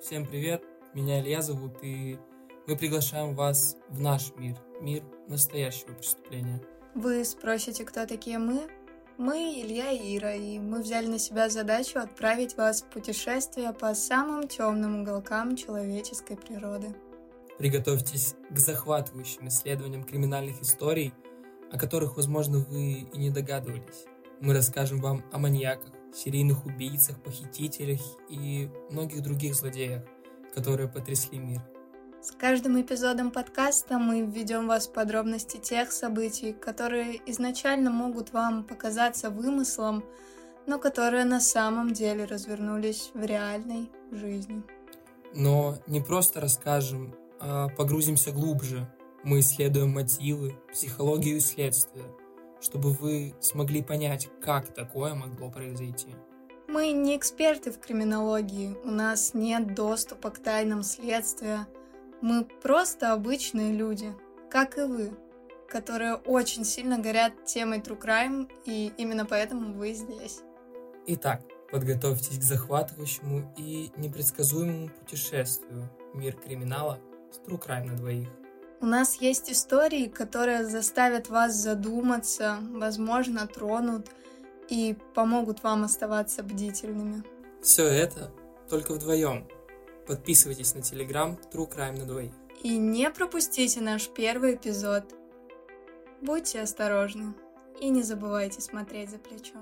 Всем привет, меня Илья зовут, и мы приглашаем вас в наш мир, мир настоящего преступления. Вы спросите, кто такие мы? Мы Илья и Ира, и мы взяли на себя задачу отправить вас в путешествие по самым темным уголкам человеческой природы. Приготовьтесь к захватывающим исследованиям криминальных историй, о которых, возможно, вы и не догадывались. Мы расскажем вам о маньяках, серийных убийцах, похитителях и многих других злодеях, которые потрясли мир. С каждым эпизодом подкаста мы введем вас в подробности тех событий, которые изначально могут вам показаться вымыслом, но которые на самом деле развернулись в реальной жизни. Но не просто расскажем, а погрузимся глубже. Мы исследуем мотивы, психологию и следствие – чтобы вы смогли понять, как такое могло произойти. Мы не эксперты в криминологии, у нас нет доступа к тайнам следствия. Мы просто обычные люди, как и вы, которые очень сильно горят темой True Crime, и именно поэтому вы здесь. Итак, подготовьтесь к захватывающему и непредсказуемому путешествию в мир криминала с True Crime на двоих. У нас есть истории, которые заставят вас задуматься, возможно, тронут и помогут вам оставаться бдительными. Все это только вдвоем. Подписывайтесь на телеграм True Crime на двоих. И не пропустите наш первый эпизод. Будьте осторожны и не забывайте смотреть за плечо.